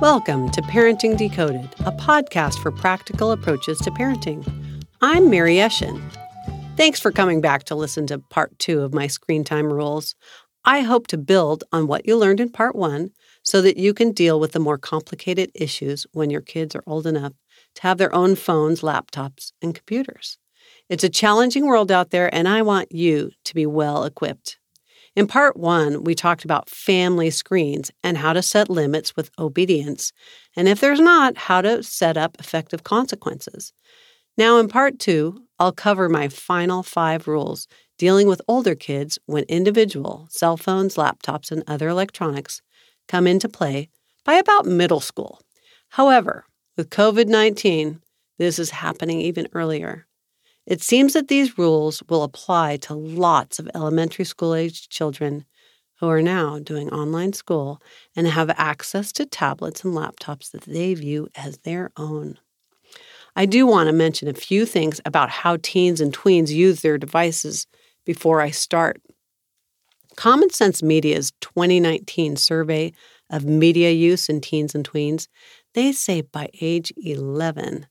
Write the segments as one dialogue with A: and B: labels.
A: Welcome to Parenting Decoded, a podcast for practical approaches to parenting. I'm Mary Eshin. Thanks for coming back to listen to part two of my screen time rules. I hope to build on what you learned in part one so that you can deal with the more complicated issues when your kids are old enough to have their own phones, laptops, and computers. It's a challenging world out there, and I want you to be well equipped. In part one, we talked about family screens and how to set limits with obedience, and if there's not, how to set up effective consequences. Now, in part two, I'll cover my final five rules dealing with older kids when individual cell phones, laptops, and other electronics come into play by about middle school. However, with COVID 19, this is happening even earlier. It seems that these rules will apply to lots of elementary school aged children who are now doing online school and have access to tablets and laptops that they view as their own. I do want to mention a few things about how teens and tweens use their devices before I start. Common Sense Media's 2019 survey of media use in teens and tweens, they say by age 11,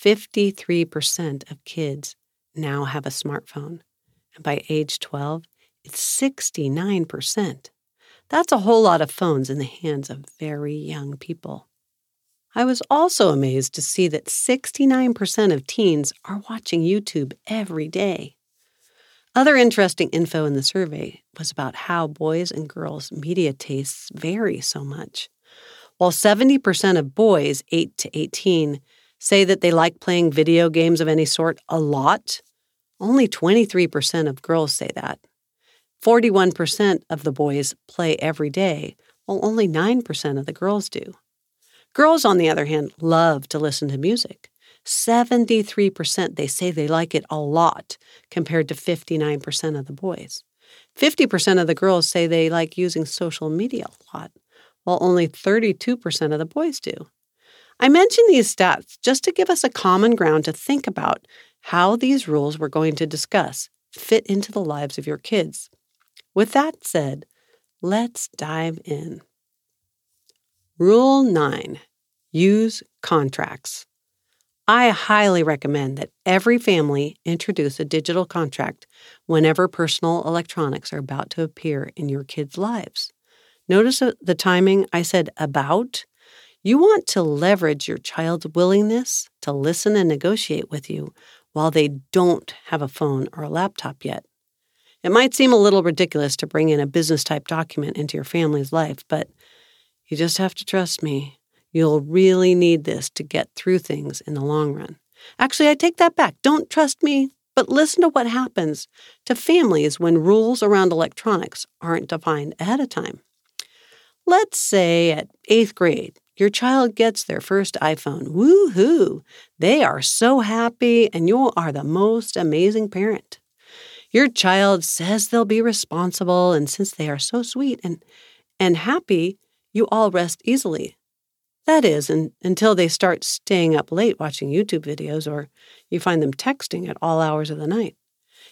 A: 53% of kids now have a smartphone. And by age 12, it's 69%. That's a whole lot of phones in the hands of very young people. I was also amazed to see that 69% of teens are watching YouTube every day. Other interesting info in the survey was about how boys and girls' media tastes vary so much. While 70% of boys 8 to 18 say that they like playing video games of any sort a lot, only 23% of girls say that. 41% of the boys play every day, while only 9% of the girls do. Girls, on the other hand, love to listen to music. 73% they say they like it a lot, compared to 59% of the boys. 50% of the girls say they like using social media a lot, while only 32% of the boys do. I mention these stats just to give us a common ground to think about how these rules we're going to discuss fit into the lives of your kids. With that said, let's dive in. Rule 9 Use contracts. I highly recommend that every family introduce a digital contract whenever personal electronics are about to appear in your kids' lives. Notice the timing I said about you want to leverage your child's willingness to listen and negotiate with you while they don't have a phone or a laptop yet. It might seem a little ridiculous to bring in a business type document into your family's life, but you just have to trust me. You'll really need this to get through things in the long run. Actually, I take that back. Don't trust me, but listen to what happens to families when rules around electronics aren't defined ahead of time. Let's say at eighth grade, your child gets their first iPhone. Woohoo! They are so happy, and you are the most amazing parent. Your child says they'll be responsible, and since they are so sweet and, and happy, you all rest easily. That is, until they start staying up late watching YouTube videos or you find them texting at all hours of the night.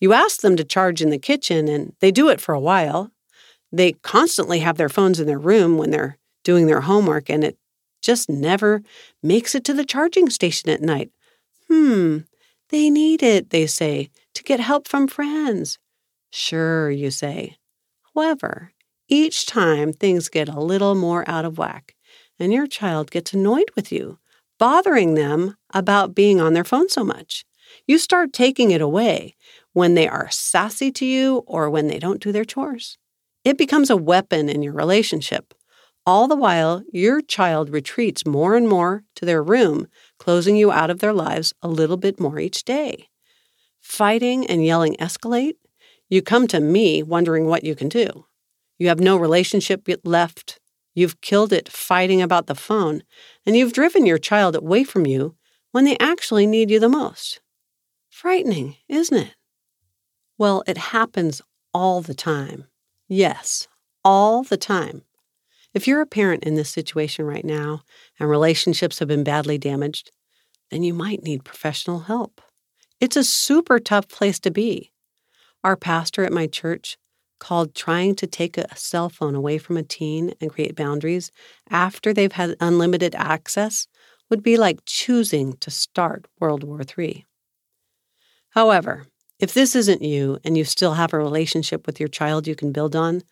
A: You ask them to charge in the kitchen, and they do it for a while. They constantly have their phones in their room when they're doing their homework, and it just never makes it to the charging station at night. Hmm, they need it, they say, to get help from friends. Sure, you say. However, each time things get a little more out of whack, and your child gets annoyed with you, bothering them about being on their phone so much. You start taking it away when they are sassy to you or when they don't do their chores. It becomes a weapon in your relationship. All the while, your child retreats more and more to their room, closing you out of their lives a little bit more each day. Fighting and yelling escalate. You come to me wondering what you can do. You have no relationship left. You've killed it fighting about the phone, and you've driven your child away from you when they actually need you the most. Frightening, isn't it? Well, it happens all the time. Yes, all the time. If you're a parent in this situation right now and relationships have been badly damaged, then you might need professional help. It's a super tough place to be. Our pastor at my church called Trying to Take a Cell Phone Away from a Teen and Create Boundaries after they've had unlimited access would be like choosing to start World War III. However, if this isn't you and you still have a relationship with your child you can build on,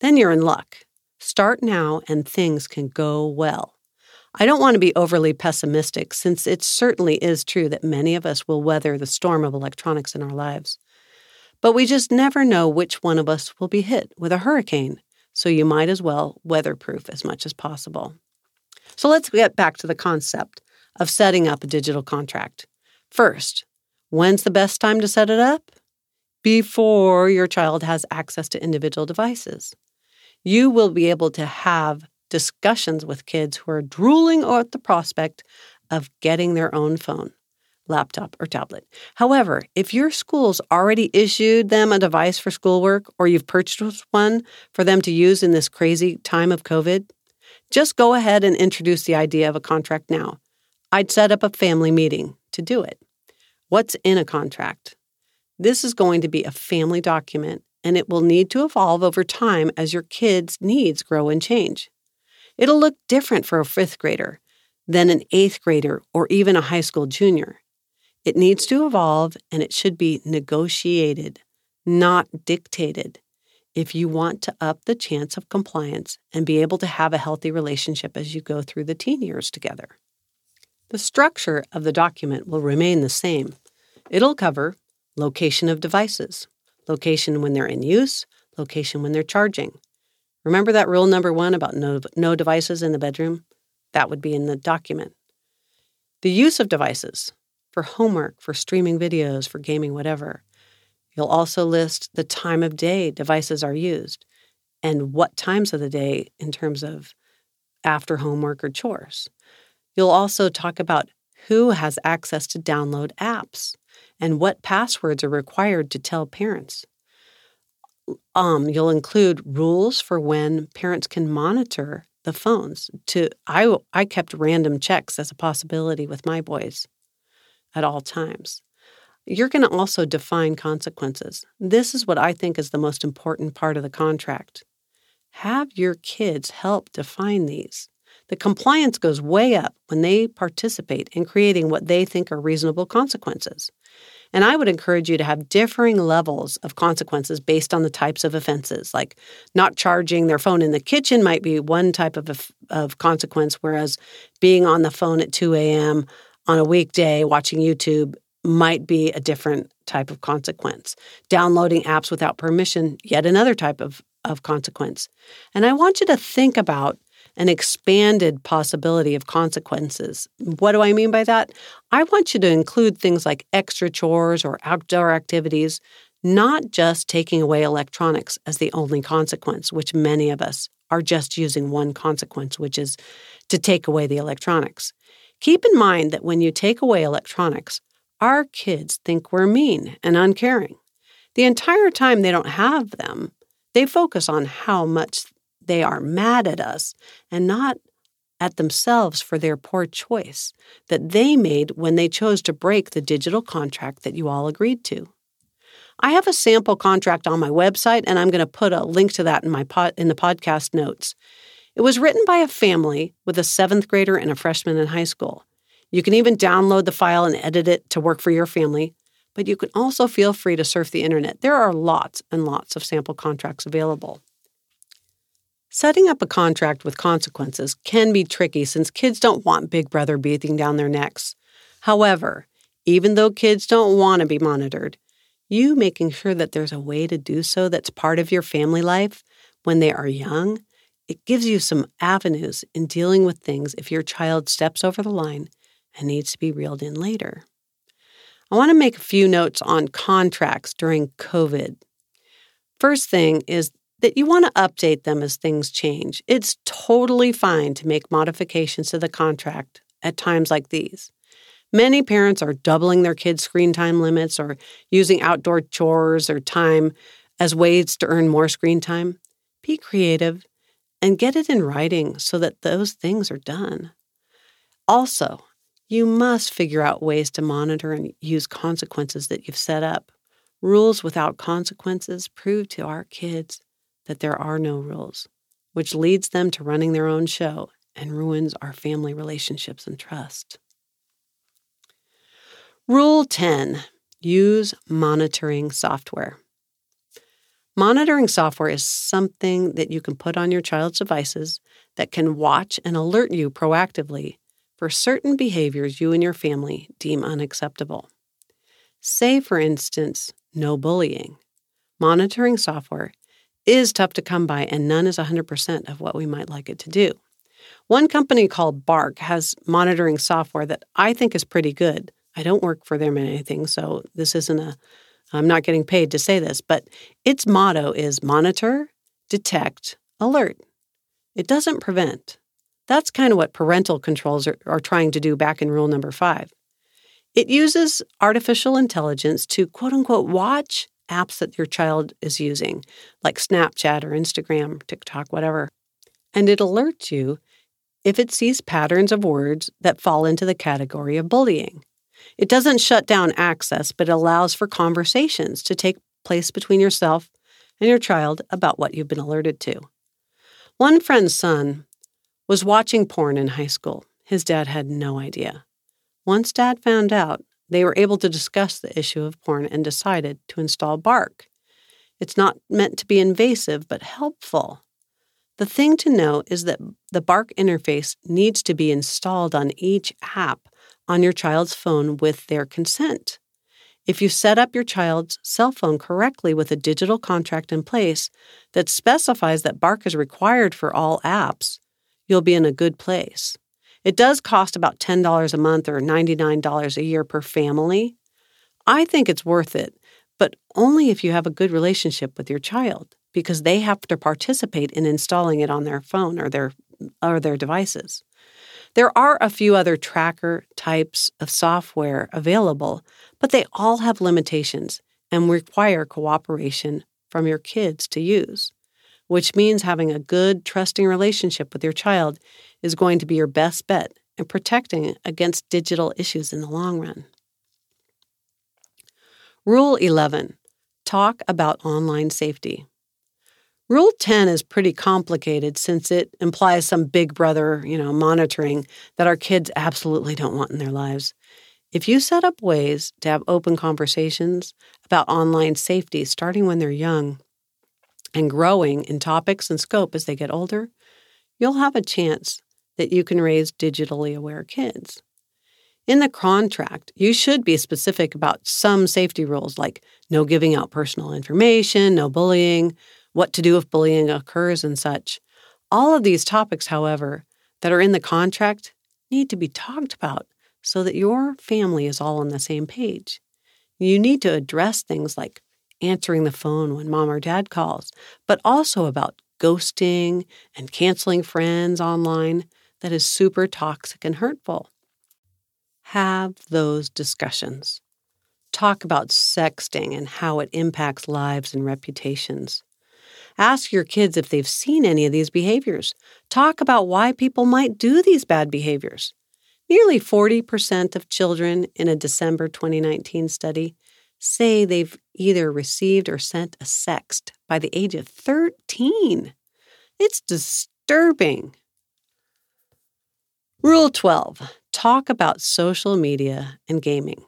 A: then you're in luck. Start now and things can go well. I don't want to be overly pessimistic since it certainly is true that many of us will weather the storm of electronics in our lives. But we just never know which one of us will be hit with a hurricane, so you might as well weatherproof as much as possible. So let's get back to the concept of setting up a digital contract. First, when's the best time to set it up? Before your child has access to individual devices. You will be able to have discussions with kids who are drooling at the prospect of getting their own phone laptop, or tablet. However, if your school's already issued them a device for schoolwork or you've purchased one for them to use in this crazy time of COVID, just go ahead and introduce the idea of a contract now. I'd set up a family meeting to do it. What's in a contract? This is going to be a family document and it will need to evolve over time as your kids' needs grow and change. It'll look different for a fifth grader than an eighth grader or even a high school junior. It needs to evolve and it should be negotiated, not dictated, if you want to up the chance of compliance and be able to have a healthy relationship as you go through the teen years together. The structure of the document will remain the same. It'll cover location of devices, location when they're in use, location when they're charging. Remember that rule number one about no, no devices in the bedroom? That would be in the document. The use of devices, for homework, for streaming videos, for gaming, whatever. You'll also list the time of day devices are used and what times of the day in terms of after homework or chores. You'll also talk about who has access to download apps and what passwords are required to tell parents. Um, you'll include rules for when parents can monitor the phones. To I I kept random checks as a possibility with my boys at all times. You're going to also define consequences. This is what I think is the most important part of the contract. Have your kids help define these. The compliance goes way up when they participate in creating what they think are reasonable consequences. And I would encourage you to have differing levels of consequences based on the types of offenses. Like not charging their phone in the kitchen might be one type of, of consequence, whereas being on the phone at 2 a.m on a weekday watching YouTube might be a different type of consequence. Downloading apps without permission, yet another type of, of consequence. And I want you to think about an expanded possibility of consequences. What do I mean by that? I want you to include things like extra chores or outdoor activities, not just taking away electronics as the only consequence, which many of us are just using one consequence, which is to take away the electronics. Keep in mind that when you take away electronics, our kids think we're mean and uncaring. The entire time they don't have them, they focus on how much they are mad at us and not at themselves for their poor choice that they made when they chose to break the digital contract that you all agreed to. I have a sample contract on my website and I'm going to put a link to that in my pod, in the podcast notes. It was written by a family with a seventh grader and a freshman in high school. You can even download the file and edit it to work for your family, but you can also feel free to surf the internet. There are lots and lots of sample contracts available. Setting up a contract with consequences can be tricky since kids don't want Big Brother breathing down their necks. However, even though kids don't want to be monitored, you making sure that there's a way to do so that's part of your family life when they are young it gives you some avenues in dealing with things if your child steps over the line and needs to be reeled in later. I want to make a few notes on contracts during COVID. First thing is that you want to update them as things change. It's totally fine to make modifications to the contract at times like these. Many parents are doubling their kids' screen time limits or using outdoor chores or time as ways to earn more screen time. Be creative and get it in writing so that those things are done. Also, you must figure out ways to monitor and use consequences that you've set up. Rules without consequences prove to our kids that there are no rules, which leads them to running their own show and ruins our family relationships and trust. Rule 10 Use monitoring software. Monitoring software is something that you can put on your child's devices that can watch and alert you proactively for certain behaviors you and your family deem unacceptable. Say, for instance, no bullying. Monitoring software is tough to come by, and none is 100% of what we might like it to do. One company called Bark has monitoring software that I think is pretty good. I don't work for them or anything, so this isn't a, I'm not getting paid to say this, but its motto is monitor, detect, alert. It doesn't prevent. That's kind of what parental controls are, are trying to do back in rule number five. It uses artificial intelligence to quote unquote watch apps that your child is using, like Snapchat or Instagram, TikTok, whatever. And it alerts you if it sees patterns of words that fall into the category of bullying. It doesn't shut down access, but allows for conversations to take place between yourself and your child about what you've been alerted to. One friend's son was watching porn in high school. His dad had no idea. Once dad found out, they were able to discuss the issue of porn and decided to install Bark. It's not meant to be invasive, but helpful. The thing to know is that the Bark interface needs to be installed on each app on your child's phone with their consent. If you set up your child's cell phone correctly with a digital contract in place that specifies that Bark is required for all apps, you'll be in a good place. It does cost about $10 a month or $99 a year per family. I think it's worth it, but only if you have a good relationship with your child because they have to participate in installing it on their phone or their or their devices. There are a few other tracker types of software available, but they all have limitations and require cooperation from your kids to use, which means having a good, trusting relationship with your child is going to be your best bet in protecting against digital issues in the long run. Rule 11 Talk about online safety. Rule 10 is pretty complicated since it implies some big brother, you know, monitoring that our kids absolutely don't want in their lives. If you set up ways to have open conversations about online safety starting when they're young and growing in topics and scope as they get older, you'll have a chance that you can raise digitally aware kids. In the contract, you should be specific about some safety rules like no giving out personal information, no bullying, what to do if bullying occurs, and such. All of these topics, however, that are in the contract need to be talked about so that your family is all on the same page. You need to address things like answering the phone when mom or dad calls, but also about ghosting and canceling friends online that is super toxic and hurtful. Have those discussions. Talk about sexting and how it impacts lives and reputations. Ask your kids if they've seen any of these behaviors. Talk about why people might do these bad behaviors. Nearly 40% of children in a December 2019 study say they've either received or sent a sext by the age of 13. It's disturbing. Rule 12 Talk about social media and gaming.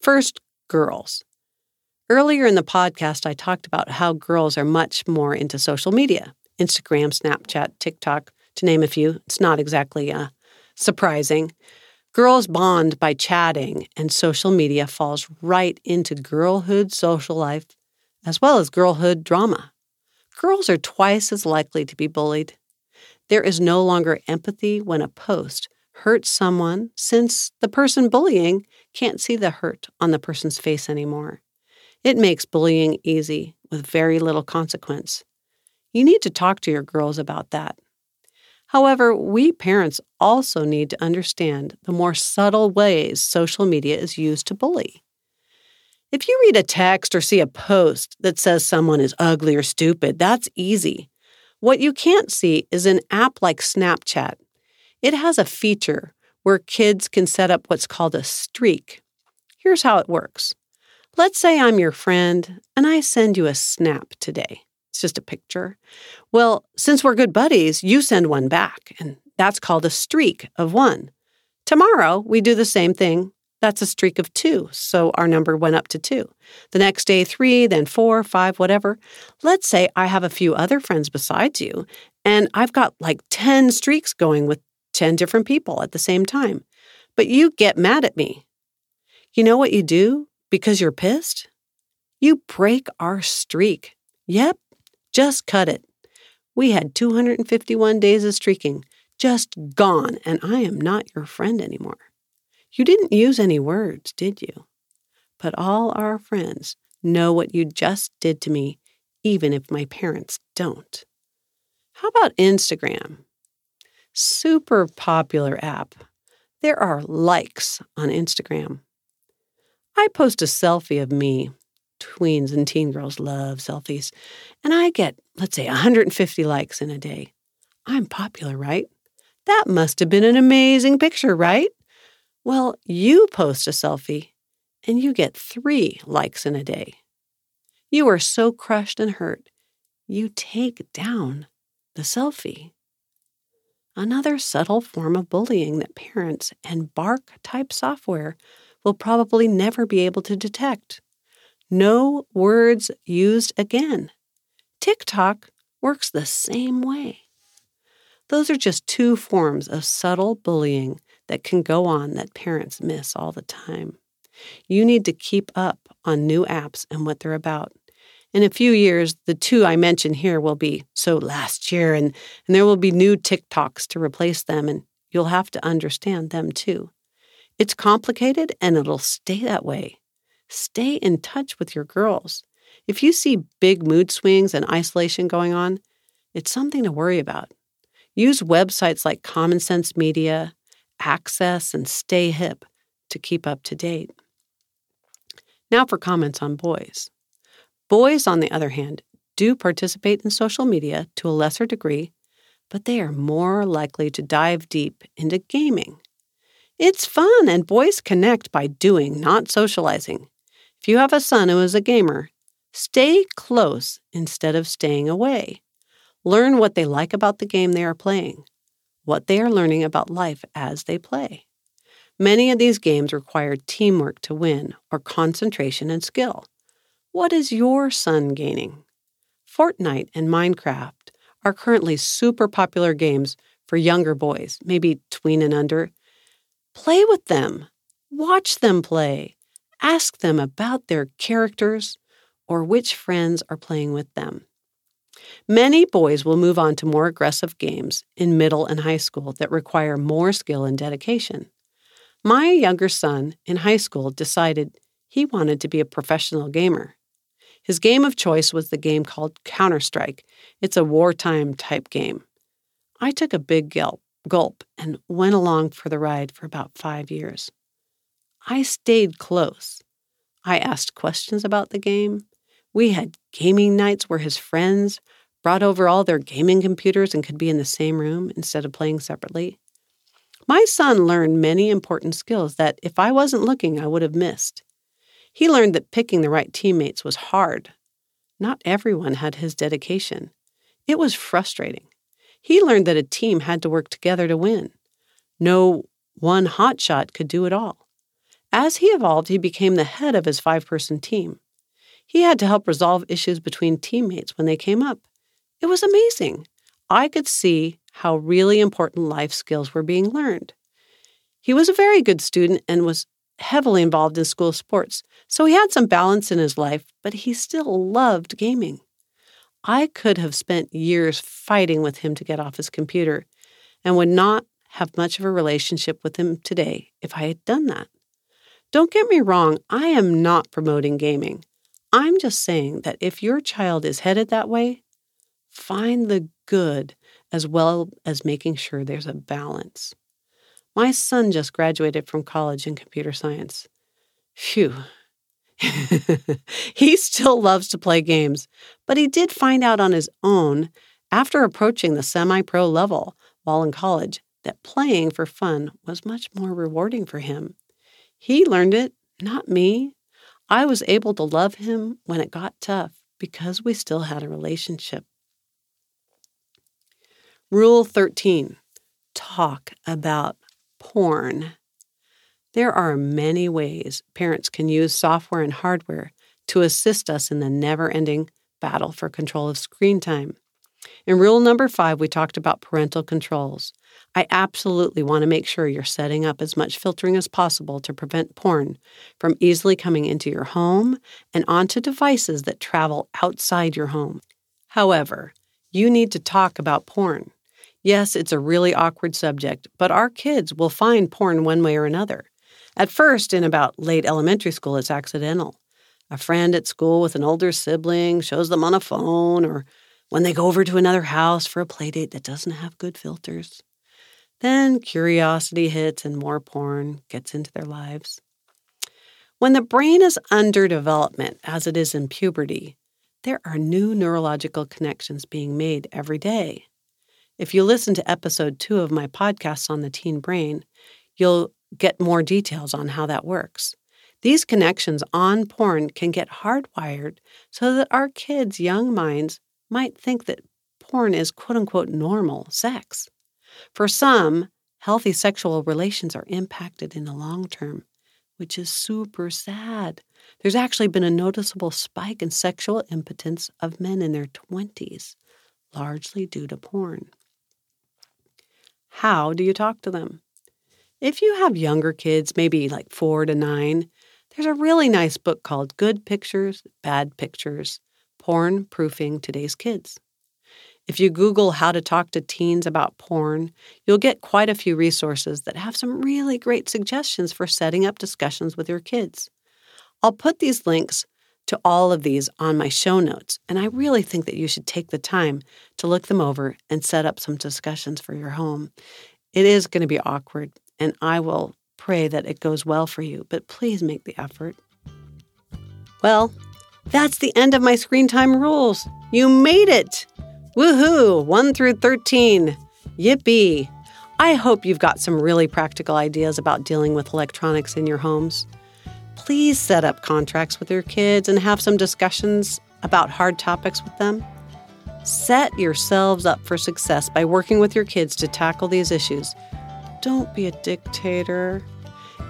A: First, girls. Earlier in the podcast, I talked about how girls are much more into social media Instagram, Snapchat, TikTok, to name a few. It's not exactly uh, surprising. Girls bond by chatting, and social media falls right into girlhood social life as well as girlhood drama. Girls are twice as likely to be bullied. There is no longer empathy when a post hurts someone since the person bullying can't see the hurt on the person's face anymore. It makes bullying easy with very little consequence. You need to talk to your girls about that. However, we parents also need to understand the more subtle ways social media is used to bully. If you read a text or see a post that says someone is ugly or stupid, that's easy. What you can't see is an app like Snapchat. It has a feature where kids can set up what's called a streak. Here's how it works Let's say I'm your friend and I send you a snap today. It's just a picture. Well, since we're good buddies, you send one back, and that's called a streak of one. Tomorrow, we do the same thing. That's a streak of two, so our number went up to two. The next day, three, then four, five, whatever. Let's say I have a few other friends besides you, and I've got like 10 streaks going with 10 different people at the same time. But you get mad at me. You know what you do because you're pissed? You break our streak. Yep, just cut it. We had 251 days of streaking, just gone, and I am not your friend anymore. You didn't use any words, did you? But all our friends know what you just did to me, even if my parents don't. How about Instagram? Super popular app. There are likes on Instagram. I post a selfie of me tweens and teen girls love selfies. And I get, let's say, 150 likes in a day. I'm popular, right? That must have been an amazing picture, right? Well, you post a selfie and you get three likes in a day. You are so crushed and hurt, you take down the selfie. Another subtle form of bullying that parents and bark type software will probably never be able to detect. No words used again. TikTok works the same way. Those are just two forms of subtle bullying that can go on that parents miss all the time. You need to keep up on new apps and what they're about. In a few years, the two I mentioned here will be so last year, and, and there will be new TikToks to replace them, and you'll have to understand them too. It's complicated and it'll stay that way. Stay in touch with your girls. If you see big mood swings and isolation going on, it's something to worry about. Use websites like Common Sense Media, Access, and Stay Hip to keep up to date. Now for comments on boys. Boys, on the other hand, do participate in social media to a lesser degree, but they are more likely to dive deep into gaming. It's fun, and boys connect by doing, not socializing. If you have a son who is a gamer, stay close instead of staying away. Learn what they like about the game they are playing, what they are learning about life as they play. Many of these games require teamwork to win or concentration and skill. What is your son gaining? Fortnite and Minecraft are currently super popular games for younger boys, maybe tween and under. Play with them. Watch them play. Ask them about their characters or which friends are playing with them. Many boys will move on to more aggressive games in middle and high school that require more skill and dedication. My younger son in high school decided he wanted to be a professional gamer. His game of choice was the game called Counter Strike. It's a wartime type game. I took a big gulp, and went along for the ride for about five years. I stayed close. I asked questions about the game. We had gaming nights where his friends brought over all their gaming computers and could be in the same room instead of playing separately. My son learned many important skills that if I wasn't looking, I would have missed. He learned that picking the right teammates was hard. Not everyone had his dedication. It was frustrating. He learned that a team had to work together to win. No one hotshot could do it all. As he evolved, he became the head of his five person team. He had to help resolve issues between teammates when they came up. It was amazing. I could see how really important life skills were being learned. He was a very good student and was heavily involved in school sports, so he had some balance in his life, but he still loved gaming. I could have spent years fighting with him to get off his computer and would not have much of a relationship with him today if I had done that. Don't get me wrong, I am not promoting gaming. I'm just saying that if your child is headed that way, find the good as well as making sure there's a balance. My son just graduated from college in computer science. Phew. he still loves to play games, but he did find out on his own after approaching the semi pro level while in college that playing for fun was much more rewarding for him he learned it, not me. I was able to love him when it got tough because we still had a relationship. Rule 13 Talk about porn. There are many ways parents can use software and hardware to assist us in the never ending battle for control of screen time. In rule number five, we talked about parental controls. I absolutely want to make sure you're setting up as much filtering as possible to prevent porn from easily coming into your home and onto devices that travel outside your home. However, you need to talk about porn. Yes, it's a really awkward subject, but our kids will find porn one way or another. At first, in about late elementary school, it's accidental. A friend at school with an older sibling shows them on a phone, or when they go over to another house for a playdate that doesn't have good filters. Then curiosity hits and more porn gets into their lives. When the brain is under development, as it is in puberty, there are new neurological connections being made every day. If you listen to episode two of my podcast on the teen brain, you'll get more details on how that works. These connections on porn can get hardwired so that our kids' young minds might think that porn is quote unquote normal sex. For some, healthy sexual relations are impacted in the long term, which is super sad. There's actually been a noticeable spike in sexual impotence of men in their 20s, largely due to porn. How do you talk to them? If you have younger kids, maybe like four to nine, there's a really nice book called Good Pictures, Bad Pictures Porn Proofing Today's Kids. If you Google how to talk to teens about porn, you'll get quite a few resources that have some really great suggestions for setting up discussions with your kids. I'll put these links to all of these on my show notes, and I really think that you should take the time to look them over and set up some discussions for your home. It is going to be awkward, and I will pray that it goes well for you, but please make the effort. Well, that's the end of my screen time rules. You made it! Woohoo! 1 through 13. Yippee! I hope you've got some really practical ideas about dealing with electronics in your homes. Please set up contracts with your kids and have some discussions about hard topics with them. Set yourselves up for success by working with your kids to tackle these issues. Don't be a dictator.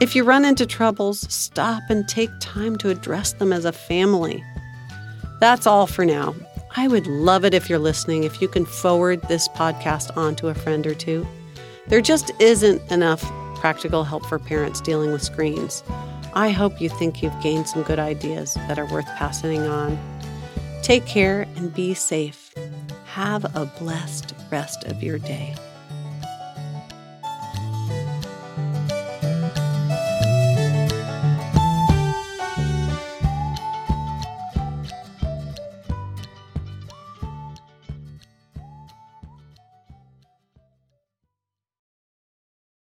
A: If you run into troubles, stop and take time to address them as a family. That's all for now. I would love it if you're listening, if you can forward this podcast on to a friend or two. There just isn't enough practical help for parents dealing with screens. I hope you think you've gained some good ideas that are worth passing on. Take care and be safe. Have a blessed rest of your day.